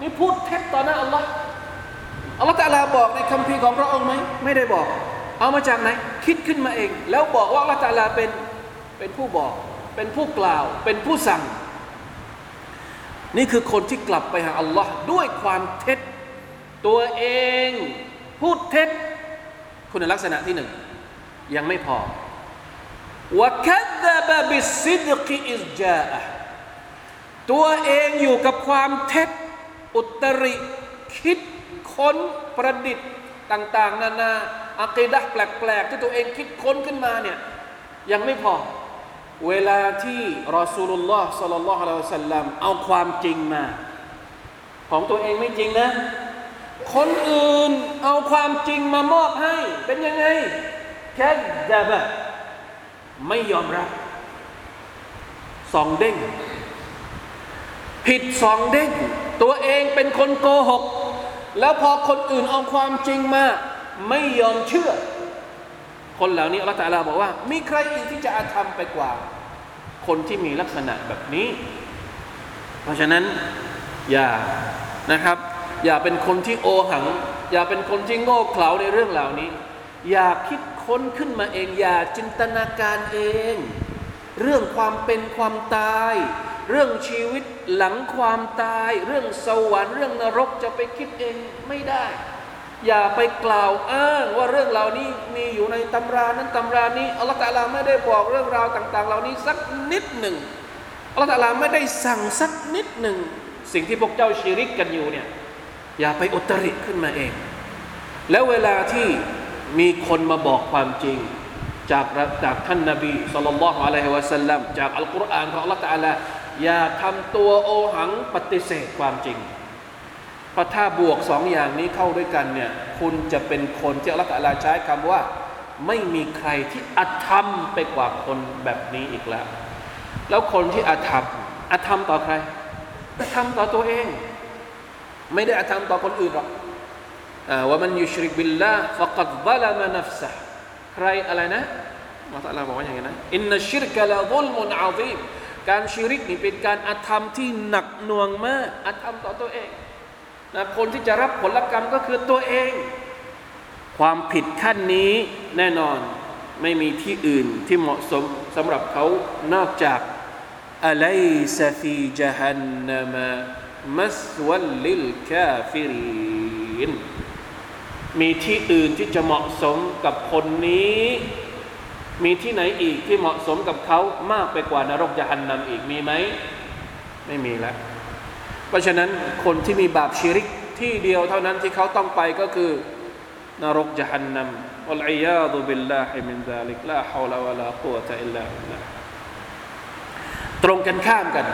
นี่พูดเท็จต่อหน้าอัลลอฮ์อัลลอฮฺตาลาบอกในคัมภีร์ของพระองค์ไหมไม่ได้บอก เอามาจากไหน คิดขึ้นมาเอง แล้วบอกว่าอัลลอฮฺตาลาเป็นเป็นผู้บอก เป็นผู้กล่าว เป็นผู้สั่ง นี่คือคนที่กลับไปหาอัลลอฮ์ด้วยความเท็จ ตัวเอง พูดเท็จ คุณลักษณะที่หนึ่งยังไม่พอ วะคัดบะบิสิดกิอิสจาตัวเองอยู่กับความเท็จอุตริคิดค้นประดิษฐ์ต่าง ๆ นานาอักีดะแปลก ๆ ที่ตัวเองคิดค้นขึ้นมาเนี่ยยังไม่พอ เวลาที่รอสูลุลลอฮ์สัลลัลลอฮุอะลัยฮิวสัลลัมเอาความจริงมา ของตัวเองไม่จริงนะ คนอื่นเอาความจริงมามอบให้ เป็นยังไงแค่ดะบะ ไม่ยอมรับสองเด้ง ผิดสองเด้ง ตัวเองเป็นคนโกหก แล้วพอคนอื่นเอาความจริงมาไม่ยอมเชื่อ คนเหล่านี้อัลลอฮฺตาลาบอกว่า มีใครอีกที่จะอาธรรมไปกว่า คนที่มีลักษณะแบบนี้ เพราะฉะนั้นอย่านะครับ อย่าเป็นคนที่โอหัง อย่าเป็นคนที่โง่เขลาในเรื่องเหล่านี้ อย่าคิดค้นขึ้นมาเอง อย่าจินตนาการเอง เรื่องความเป็นความตาย เรื่องชีวิตหลังความตาย เรื่องสวรรค์เรื่องนรกจะไปคิดเองไม่ได้ อย่าไปกล่าวอ้างว่าเรื่องเหล่านี้มีอยู่ในตำรานั้นตำรานี้อัลลอฮฺตาลาไม่ได้บอกเรื่องราวต่าง ๆ เหล่านี้สักนิดหนึ่งอัลลอฮฺตะลาไม่ได้สั่งสักนิดหนึ่งสิ่งที่พวกเจ้าชีริกกันอยู่เนี่ยอย่าไปอุตริขึ้นมาเอง แล้วเวลาที่ มีคนมาบอกความจริง จากจากท่านนบีสุลต่านละฮ์อะลัยฮิวะสัลลัมจากอัลกุรอานของอัลลอฮฺตะลาอย่าทำตัวโอหังปฏิเสธความจริงเพราะถ้าบวกสองอย่างนี้เข้าด้วยกันเนี่ยคุณจะเป็นคนที่อัลลอฮฺตะลาใช้คำว่า ไม่มีใครที่อธรรมไปกว่าคนแบบนี้อีกแล้ว แล้วคนที่อธรรมอธรรมต่อใครอธรรมต่อตัวเอง ไม่ได้อธรรมต่อคนอื่นหรอก ว่ามันยุชริกบิลลาฟะกัดบลามานัฟซะใครอะไรนะมาตะลาบอกว่าอย่างไงนะอินนชิรกะลาซุลมุนอาซีมการชิริกนี่เป็นการอาธรรมที่หนักหน่วงมากอาธรรมต่อตัวเองนะคนที่จะรับผลกรรมก็คือตัวเอง ความผิดขั้นนี้แน่นอนไม่มีที่อื่นที่เหมาะสมสำหรับเขานอกจากأليس في جهنم مثوى للكافرين มีที่อื่นที่จะเหมาะสมกับคนนี้ มีที่ไหนอีกที่เหมาะสมกับเขามากไปกว่านรกยะหันนำอีกมีไหม ไม่มีแล้ว เพราะฉะนั้นคนที่มีบาปชิริกที่เดียวเท่านั้นที่เขาต้องไปก็คือนรกยะหันนำالعياذ بالله من ذلك لا حول ولا قوة إلا بالله ตรงกันข้ามกัน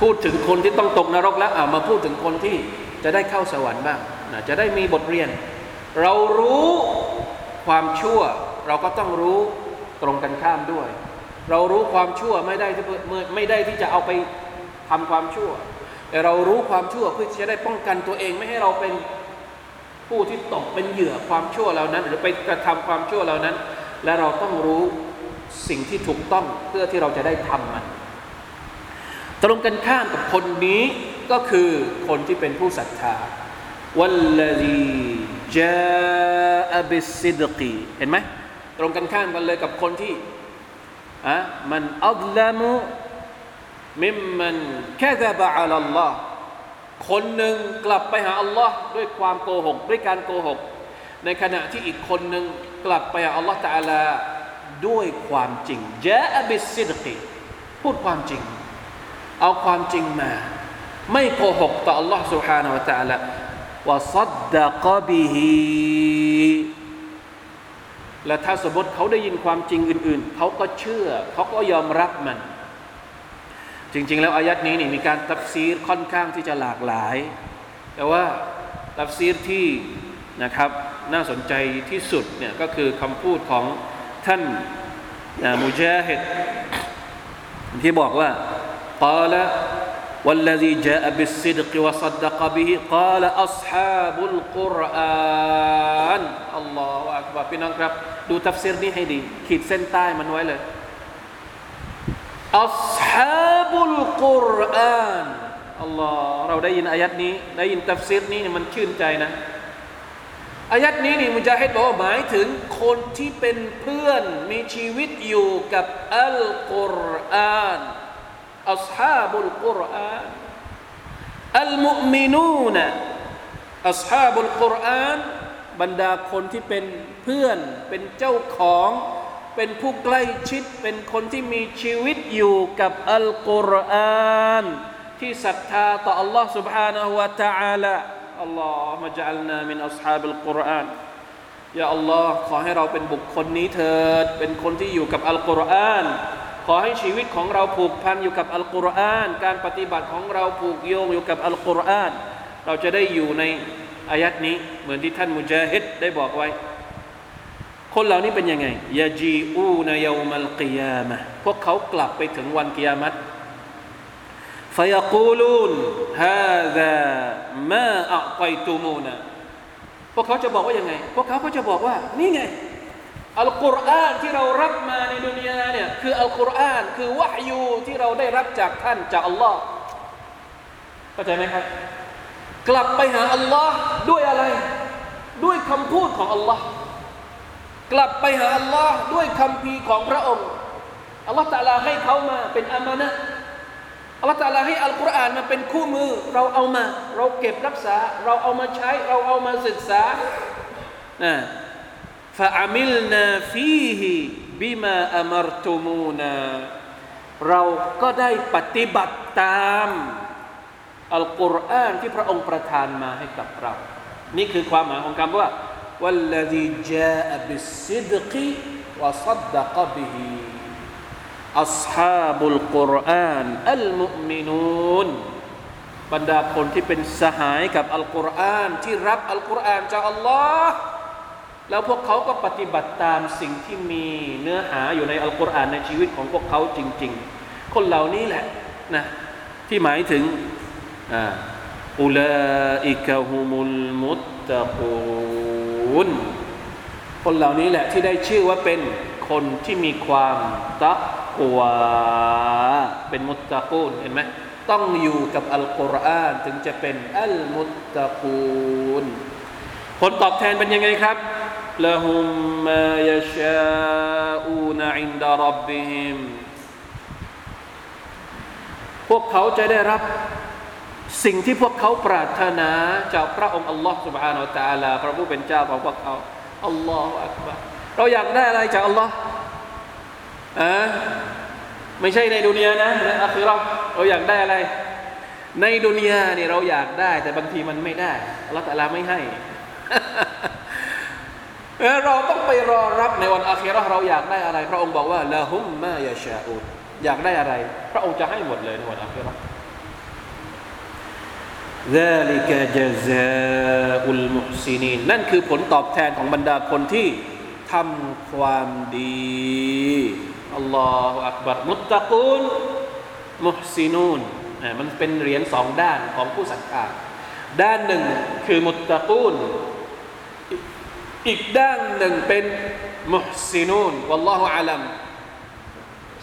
พูดถึงคนที่ต้องตกนรกแล้วมาพูดถึงคนที่จะได้เข้าสวรรค์บ้าง จะได้มีบทเรียน เรารู้ความชั่ว เราก็ต้องรู้ตรงกันข้ามด้วย เรารู้ความชั่วไม่ได้ที่ไม่ได้ที่จะเอาไปทำความชั่ว แต่เรารู้ความชั่วเพื่อจะได้ป้องกันตัวเองไม่ให้เราเป็นผู้ที่ตกเป็นเหยื่อความชั่วเหล่านั้น หรือไปกระทำความชั่วเหล่านั้น และเราต้องรู้สิ่งที่ถูกต้องเพื่อที่เราจะได้ทำมัน ตรงกันข้ามกับคนนี้ก็คือคนที่เป็นผู้ศรัทธา วัลลดีจาอบิสิดกีเห็นไหมตรงกันข้ามกันเลยกับคนที่อะมันอัลลามุมิมมันแค่จะบะอัลลอฮ์คนหนึ่งกลับไปหาอัลลอฮ์ด้วยความโกหกด้วยการโกหก ในขณะที่อีกคนหนึ่งกลับไปหาอัลลอฮ์ตาลาด้วยความจริงจาอบิสิดกีพูดความจริง เอาความจริงมา ไม่โกหกต่ออัลลอฮ์ سبحانه และ تعالى วะซัดดะกบิฮีและถ้าสมมติเขาได้ยินความจริงอื่น ๆ เขาก็เชื่อ เขาก็ยอมรับมัน จริง ๆ แล้วอายัดนี้นี่มีการตัฟซีรค่อนข้างที่จะหลากหลาย แต่ว่าตัฟซีรที่นะครับน่าสนใจที่สุดเนี่ยก็คือคำพูดของท่านมุจาฮิดที่บอกว่ากาล والذي جاء بالصدق وصدق به قال أصحاب القرآن الله أكبر พี่น้องครับดูทัฟซีรนี้ให้ดีขีดเส้นใต้มันไว้เลยอัศฮาบุลกุรอานอัลลอฮ์เราได้ยินอายัดนี้ได้ยินทัฟซีรนี้มันชื่นใจนะอายัดนี้นี่มุจาฮิดบอกว่าหมายถึงคนที่เป็นเพื่อนมีชีวิตอยู่กับอัลกุรอาน อัศฮาบุลกุรอานอัลมุมินูนอัศฮาบุลกุรอานบรรดาคนที่เป็นเพื่อนเป็นเจ้าของ เป็นผู้ใกล้ชิดเป็นคนที่มีชีวิตอยู่กับอัลกุรอานที่ศรัทธาต่อ Allah سبحانه และ تعالى อัลลอฮ์มาจัลนามินอัศฮาบุลกุรอานยาอัลลอฮ์ขอให้เราเป็นบุคคลนี้เถิดเป็นคนที่อยู่กับอัลกุรอาน ขอให้ชีวิตของเราผูกพันอยู่กับอัลกุรอาน การปฏิบัติของเราผูกโยงอยู่กับอัลกุรอาน เราจะได้อยู่ในอายัดนี้เหมือนที่ท่านมุจาฮิดได้บอกไว้ คนเหล่านี้เป็นยังไงยาจีอูนายามัลกิยามะพวกเขากลับไปถึงวันกิยามัตฟยกูลูนฮาซามาอักไกตูมูนะพวกเขาจะบอกว่ายังไง พวกเขาก็จะบอกว่านี่ไง อัลกุรอานที่เรารับมาในดุนยาเนี่ยคืออัลกุรอานคือวะฮยูที่เราได้รับจากท่านจากอัลลอฮ์เข้าใจไหมครับ กลับไปหาอัลลอฮ์ด้วยอะไร ด้วยคำพูดของอัลลอฮ์กลับไปหาอัลลอฮ์ด้วยคำพีของพระองค์อัลลอฮ์ตะลาให้เขามาเป็นอามานะอัลลอฮ์ตะลาให้อัลกุรอานมาเป็นคู่มือ เราเอามา เราเก็บรักษา เราเอามาใช้ เราเอามาศึกษานะ ฟาอามิลนาฟีฮีบิมาอามรตุมนาเราก็ได้ปฏิบัติตามอัลกุรอานที่พระองค์ประทานมาให้กับเรา นี่คือความหมายของคำว่าวัลลดีจาอบิสิดกีวะซัดดะกบิฮีอัลฮาบุลกุรอานอัลมุมินูนบรรดาคนที่เป็นสหายกับอัลกุรอานที่รับอัลกุรอานจากอัลลอฮ์ แล้วพวกเขาก็ปฏิบัติตามสิ่งที่มีเนื้อหาอยู่ในอัลกุรอานในชีวิตของพวกเขาจริง ๆ คนเหล่านี้แหละนะที่หมายถึงอุลาอิกะฮุมุลมุตตะกูนคนเหล่านี้แหละที่ได้ชื่อว่าเป็นคนที่มีความตักวาเป็นมุตตะกูนเห็นไหมต้องอยู่กับอัลกุรอานถึงจะเป็นอัลมุตตะกูนผลตอบแทนเป็นยังไงครับ ละหุมมายชาอูนอินดารับบิฮิมพวกเขาจะได้รับสิ่งที่พวกเขาปรารถนาจากพระองค์อัลลอฮ์ سبحانه และ تعالى พระผู้เป็นเจ้าของพวกเขาอัลลอฮฺอักบารเราอยากได้อะไรจากอัลลอฮ์อ่ะไม่ใช่ในดุนยานะในอัคราเราอยากได้อะไร ในดุนยานี่เราอยากได้ แต่บางทีมันไม่ได้อัลลอฮฺตะลาไม่ให้ เราต้องไปรอรับในวันอาคิเราเราอยากได้อะไร พระองค์บอกว่าละหุมมายาชาอุอยากได้อะไร พระองค์จะให้หมดเลยในวันอาคิเรา ذلك جزاء المحسنين นั่นคือผลตอบแทนของบรรดาคนที่ทำความดีอัลลอฮฺอักบัรมุตตะกูลมุฮซินูนมันเป็นเหรียญสองด้านของผู้ศรัทธาด้านหนึ่งคือมุตตะกูล อีกด้านหนึ่งเป็นมุฮซินูนวัลลอฮฺอาลัม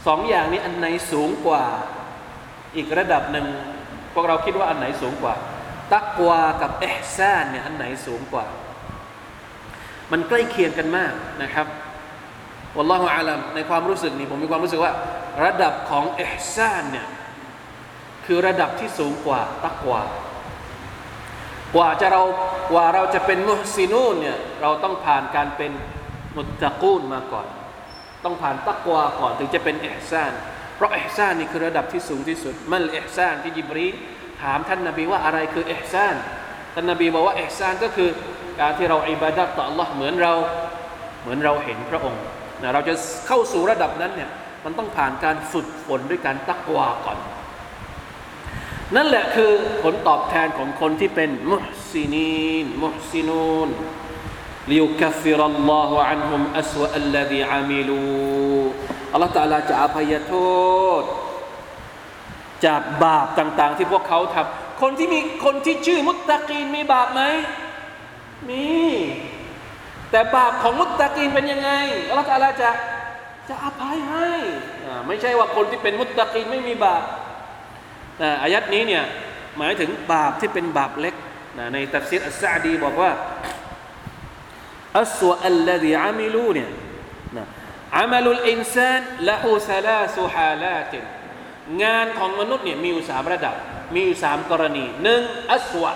สองอย่างนี้อันไหนสูงกว่า อีกระดับหนึ่งพวกเราคิดว่าอันไหนสูงกว่า ตักวากับเอฮซานเนี่ยอันไหนสูงกว่า มันใกล้เคียงกันมากนะครับวัลลอฮฺอาลัมในความรู้สึกนี้ผมมีความรู้สึกว่า ระดับของเอฮซานเนี่ยคือระดับที่สูงกว่าตักวา กว่าจะเรากว่าเราจะเป็นมุฮซินูนเนี่ยเราต้องผ่านการเป็นมุตตะกูลมาก่อน ต้องผ่านตักวาก่อนถึงจะเป็นเอซาน เพราะเอซานนี่คือระดับที่สูงที่สุด มันเอซานที่จิบรีถามท่านนาบีว่าอะไรคือเอซานท่านนาบีบอกว่าเอซานก็คือการที่เราอิบาดัตต่อ Allah เหมือนเราเหมือนเราเห็นพระองค์นะเราจะเข้าสู่ระดับนั้นเนี่ยมันต้องผ่านการฝึกฝนด้วยการตักวาก่อน นั่นแหละคือผลตอบแทนของคนที่เป็นมุฮซินีนมุฮซินูนลิยุคฟิรัลลอฮุอันฮุมอัสวะอัลลดีอามิลูอัลลอฮฺตาลาจะอภัยโทษ จากบาปต่าง ๆ ที่พวกเขาทำคนที่มีคนที่ชื่อมุตตะกีนมีบาปไหมมีแต่บาปของมุตตะกีนเป็นยังไงอัลลอฮฺตาลาจะจะอภัยให้ไม่ใช่ว่าคนที่เป็นมุตตะกีนไม่มีบาป อายัดนี้เนี่ยหมายถึงบาปที่เป็นบาปเล็กนะในตัฟซีรอัสซาดีบอกว่าอัสวะอัลลดีอามิลูเนี่ยอามัลุลอินซานละหูซาลาสุฮาลาตินงานของมนุษย์เนี่ยมีอยู่สามระดับ มีอยู่สามกรณีหนึ่งอัสวะ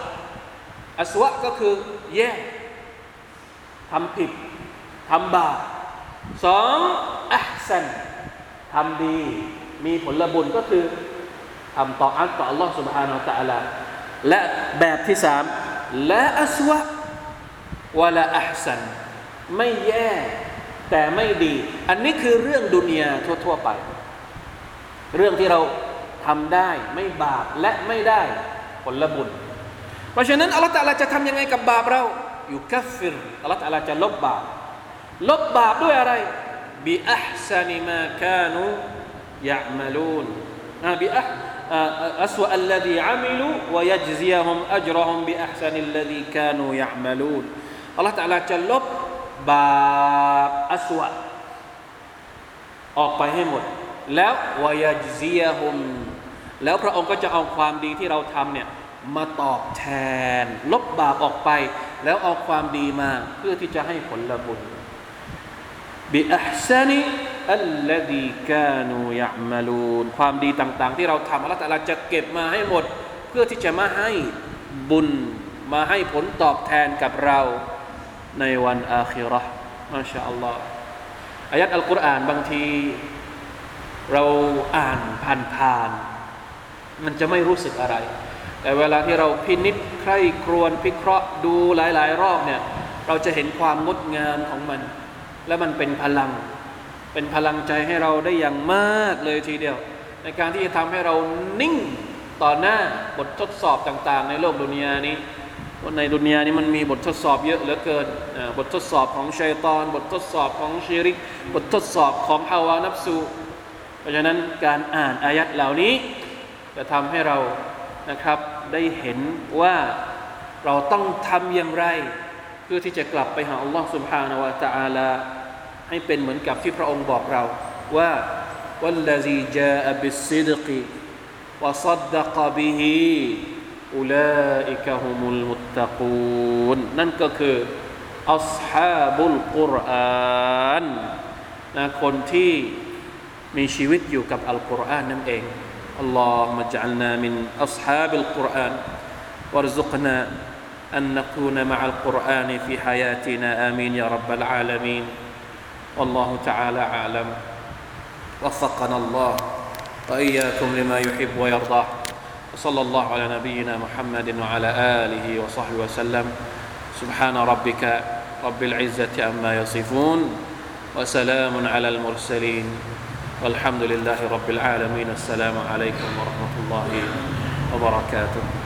อัสวะก็คือแย่ทำผิดทำบาปสองอัพซันทำดี มีผลบุญก็คือ ทำต่ออัลต่อ Allah سبحانه และ تعالى และแบบที่สามละอัสวะวะละอัพซันไม่แย่แต่ไม่ดี อันนี้คือเรื่องดุนยาทั่ว ๆ ไปเรื่องที่เราทำได้ไม่บาปและไม่ได้ผลบุญ เพราะฉะนั้นอัลลอฮฺตะลาจะทำยังไงกับบาปเรา อยู่กัฟฟิรอัลลอฮฺตะลาจะลบบาป ลบบาปด้วยอะไรบิอัพซานิมากานุยะมลูนบิอัพ أسوأ الذي عملوا ويجزيهم أجرهم بأحسن الذي كانوا يعملون อัลลอฮฺตะลาจะลบบาปอัสวะออกไปให้หมดแล้ววายจซียฮุมแล้วพระองค์ก็จะเอาความดีที่เราทำเนี่ยมาตอบแทน ลบบาปออกไป แล้วเอาความดีมาเพื่อที่จะให้ผลบุญ บิอัพซานีอัลลดีกานูยะมาลูนความดีต่าง ๆ ที่เราทำอัลลอฮฺจะเก็บมาให้หมด เพื่อที่จะมาให้บุญมาให้ผลตอบแทนกับเราในวันอาคิรอห์มาชาอัลลอฮ์อายัดอัลกุรอานบางที เราอ่านผ่านๆมันจะไม่รู้สึกอะไร แต่เวลาที่เราพินิษใคร่ครวญพิเคราะห์ดูหลาย ๆ รอบเนี่ย เราจะเห็นความงดงามของมัน และมันเป็นพลัง เป็นพลังใจให้เราได้อย่างมากเลยทีเดียว ในการที่จะทำให้เรานิ่งต่อหน้าบททดสอบต่างๆ ในโลกดุนยานี้ว่าในดุนยานี้มันมีบททดสอบเยอะเหลือเกินบททดสอบของชัยตอน บททดสอบของชีริก บททดสอบของฮาวานับสูเพราะฉะนั้นการอ่านอายัดเหล่านี้ จะทำให้เรานะครับได้เห็นว่าเราต้องทำอย่างไร เพื่อที่จะกลับไปหาอัลลอฮ์ سبحانه และ تعالى ให้เป็นเหมือนกับที่พระองค์บอกเราว่า والذي جاء بالصدق وصدق به أولئك هم المتقون นั่นก็คืออัศฮาบุลกุรอานนะคนที่มีชีวิตอยู่กับอัลกุรอานนั่นเอง اللهم اجعلنا من أصحاب القرآن وارزقنا أن نكون مع القرآن في حياتنا آمين يا رب العالمين والله تعالى أعلم. وفقنا الله وإياكم لما يحب ويرضى. وصلى الله على نبينا محمد وعلى آله وصحبه وسلم. سبحان ربك رب العزة عما يصفون وسلام على المرسلين. والحمد لله رب العالمين. السلام عليكم ورحمة الله وبركاته.